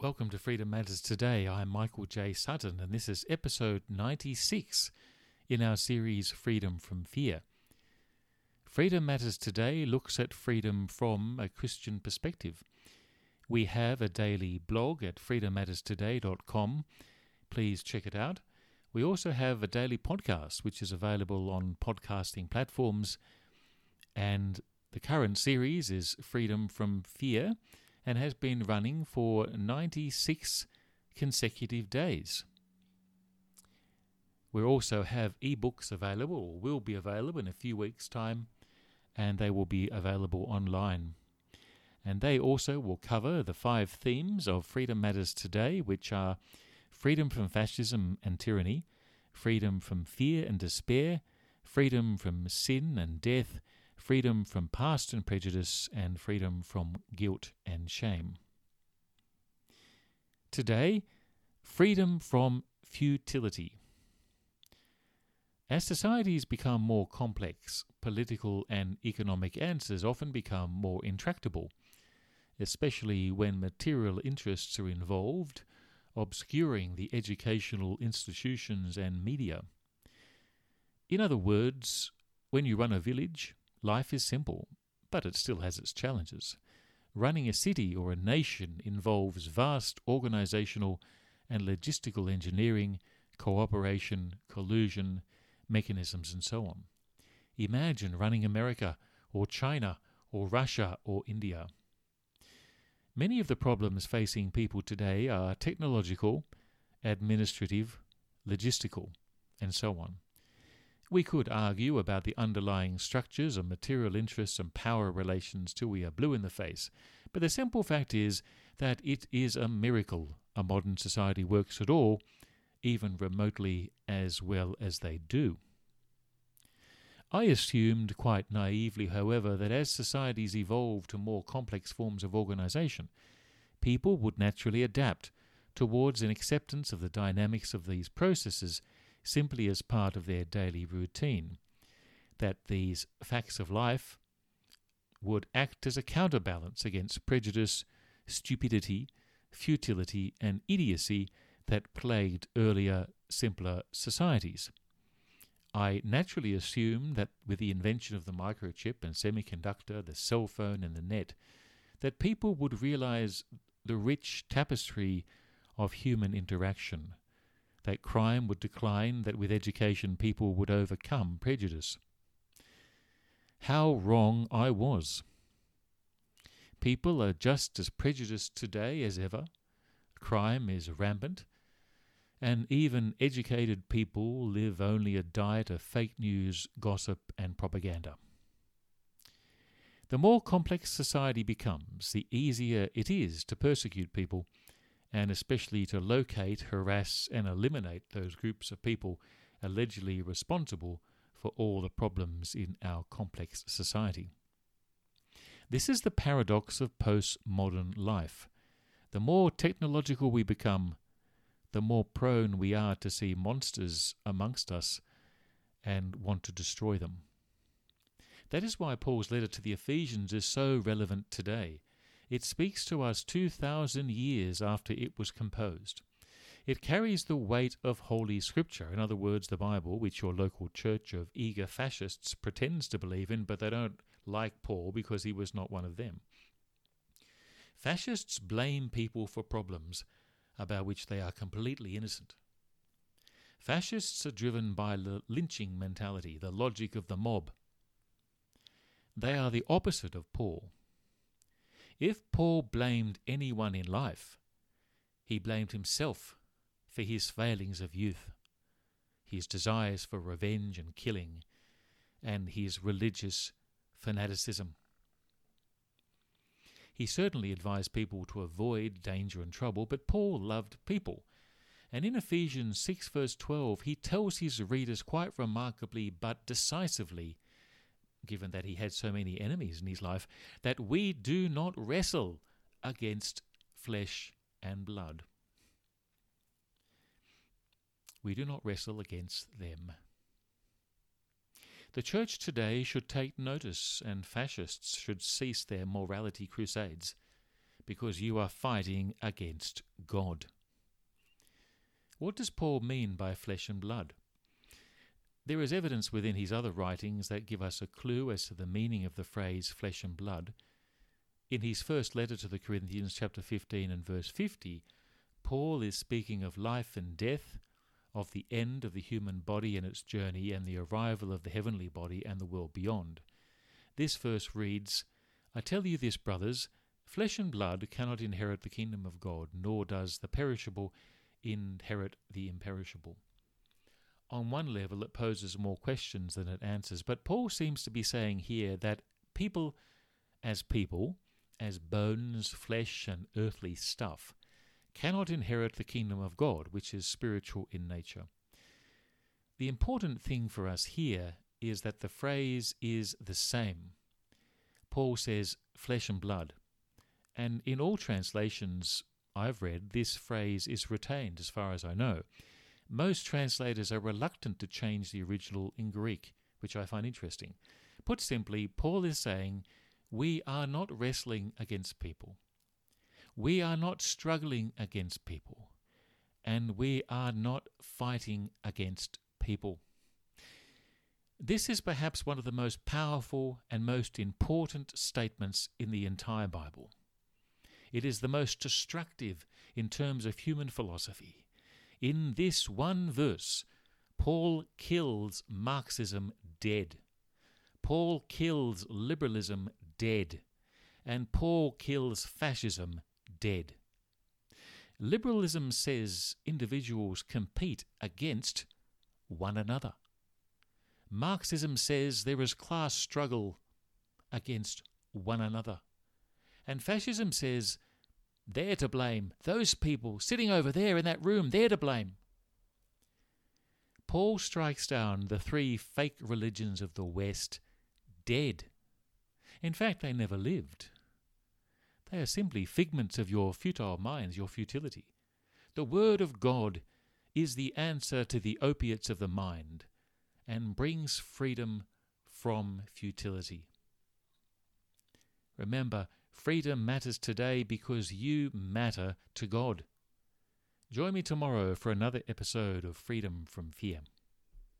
Welcome to Freedom Matters Today. I'm Michael J. Sutton, and this is episode 96 in our series Freedom from Fear. Freedom Matters Today looks at freedom from a Christian perspective. We have a daily blog at freedommatterstoday.com. Please check it out. We also have a daily podcast, which is available on podcasting platforms. And the current series is Freedom from Fear and has been running for 96 consecutive days. We also have ebooks available, or will be available in a few weeks' time, and they will be available online. And they also will cover the five themes of Freedom Matters Today, which are freedom from fascism and tyranny, freedom from fear and despair, freedom from sin and death, freedom from past and prejudice, and freedom from guilt and shame. Today, freedom from futility. As societies become more complex, political and economic answers often become more intractable, especially when material interests are involved, obscuring the educational institutions and media. In other words, when you run a village, Life is simple, but it still has its challenges. Running a city or a nation involves vast organizational and logistical engineering, cooperation, collusion, mechanisms, and so on. Imagine running America, or China, or Russia, or India. Many of the problems facing people today are technological, administrative, logistical, and so on. We could argue about the underlying structures of material interests and power relations till we are blue in the face, but the simple fact is that it is a miracle a modern society works at all, even remotely as well as they do. I assumed quite naively, however, that as societies evolve to more complex forms of organization, people would naturally adapt towards an acceptance of the dynamics of these processes simply as part of their daily routine. That these facts of life would act as a counterbalance against prejudice, stupidity, futility, and idiocy that plagued earlier, simpler societies. I naturally assumed that with the invention of the microchip and semiconductor, the cell phone, and the net, that people would realize the rich tapestry of human interaction, that crime would decline, that with education people would overcome prejudice. How wrong I was. People are just as prejudiced today as ever. Crime is rampant, and even educated people live only a diet of fake news, gossip, and propaganda. The more complex society becomes, the easier it is to persecute people and especially to locate, harass, and eliminate those groups of people allegedly responsible for all the problems in our complex society. This is the paradox of postmodern life. The more technological we become, the more prone we are to see monsters amongst us and want to destroy them. That is why Paul's letter to the Ephesians is so relevant today. It speaks to us 2,000 years after it was composed. It carries the weight of Holy Scripture, in other words, the Bible, which your local church of eager fascists pretends to believe in, but they don't like Paul because he was not one of them. Fascists blame people for problems about which they are completely innocent. Fascists are driven by the lynching mentality, the logic of the mob. They are the opposite of Paul. If Paul blamed anyone in life, he blamed himself for his failings of youth, his desires for revenge and killing, and his religious fanaticism. He certainly advised people to avoid danger and trouble, but Paul loved people. And in Ephesians 6, verse 12, he tells his readers quite remarkably but decisively given that he had so many enemies in his life, that we do not wrestle against flesh and blood. We do not wrestle against them. The church today should take notice, and fascists should cease their morality crusades, because you are fighting against God. What does Paul mean by flesh and blood? There is evidence within his other writings that give us a clue as to the meaning of the phrase flesh and blood. In his first letter to the Corinthians, chapter 15 and verse 50, Paul is speaking of life and death, of the end of the human body and its journey, and the arrival of the heavenly body and the world beyond. This verse reads, I tell you this, brothers, flesh and blood cannot inherit the kingdom of God, nor does the perishable inherit the imperishable. On one level, it poses more questions than it answers, but Paul seems to be saying here that people, as people, as bones, flesh, and earthly stuff, cannot inherit the kingdom of God, which is spiritual in nature. The important thing for us here is that the phrase is the same. Paul says flesh and blood, and in all translations I've read, this phrase is retained as far as I know. Most translators are reluctant to change the original in Greek, which I find interesting. Put simply, Paul is saying, We are not wrestling against people. We are not struggling against people. And we are not fighting against people. This is perhaps one of the most powerful and most important statements in the entire Bible. It is the most destructive in terms of human philosophy. In this one verse, Paul kills Marxism dead. Paul kills liberalism dead. And Paul kills fascism dead. Liberalism says individuals compete against one another. Marxism says there is class struggle against one another. And fascism says they're to blame. Those people sitting over there in that room, they're to blame. Paul strikes down the three fake religions of the West dead. In fact, they never lived. They are simply figments of your futile minds, your futility. The Word of God is the answer to the opiates of the mind and brings freedom from futility. Remember, Freedom matters today because you matter to God. Join me tomorrow for another episode of Freedom from Fear.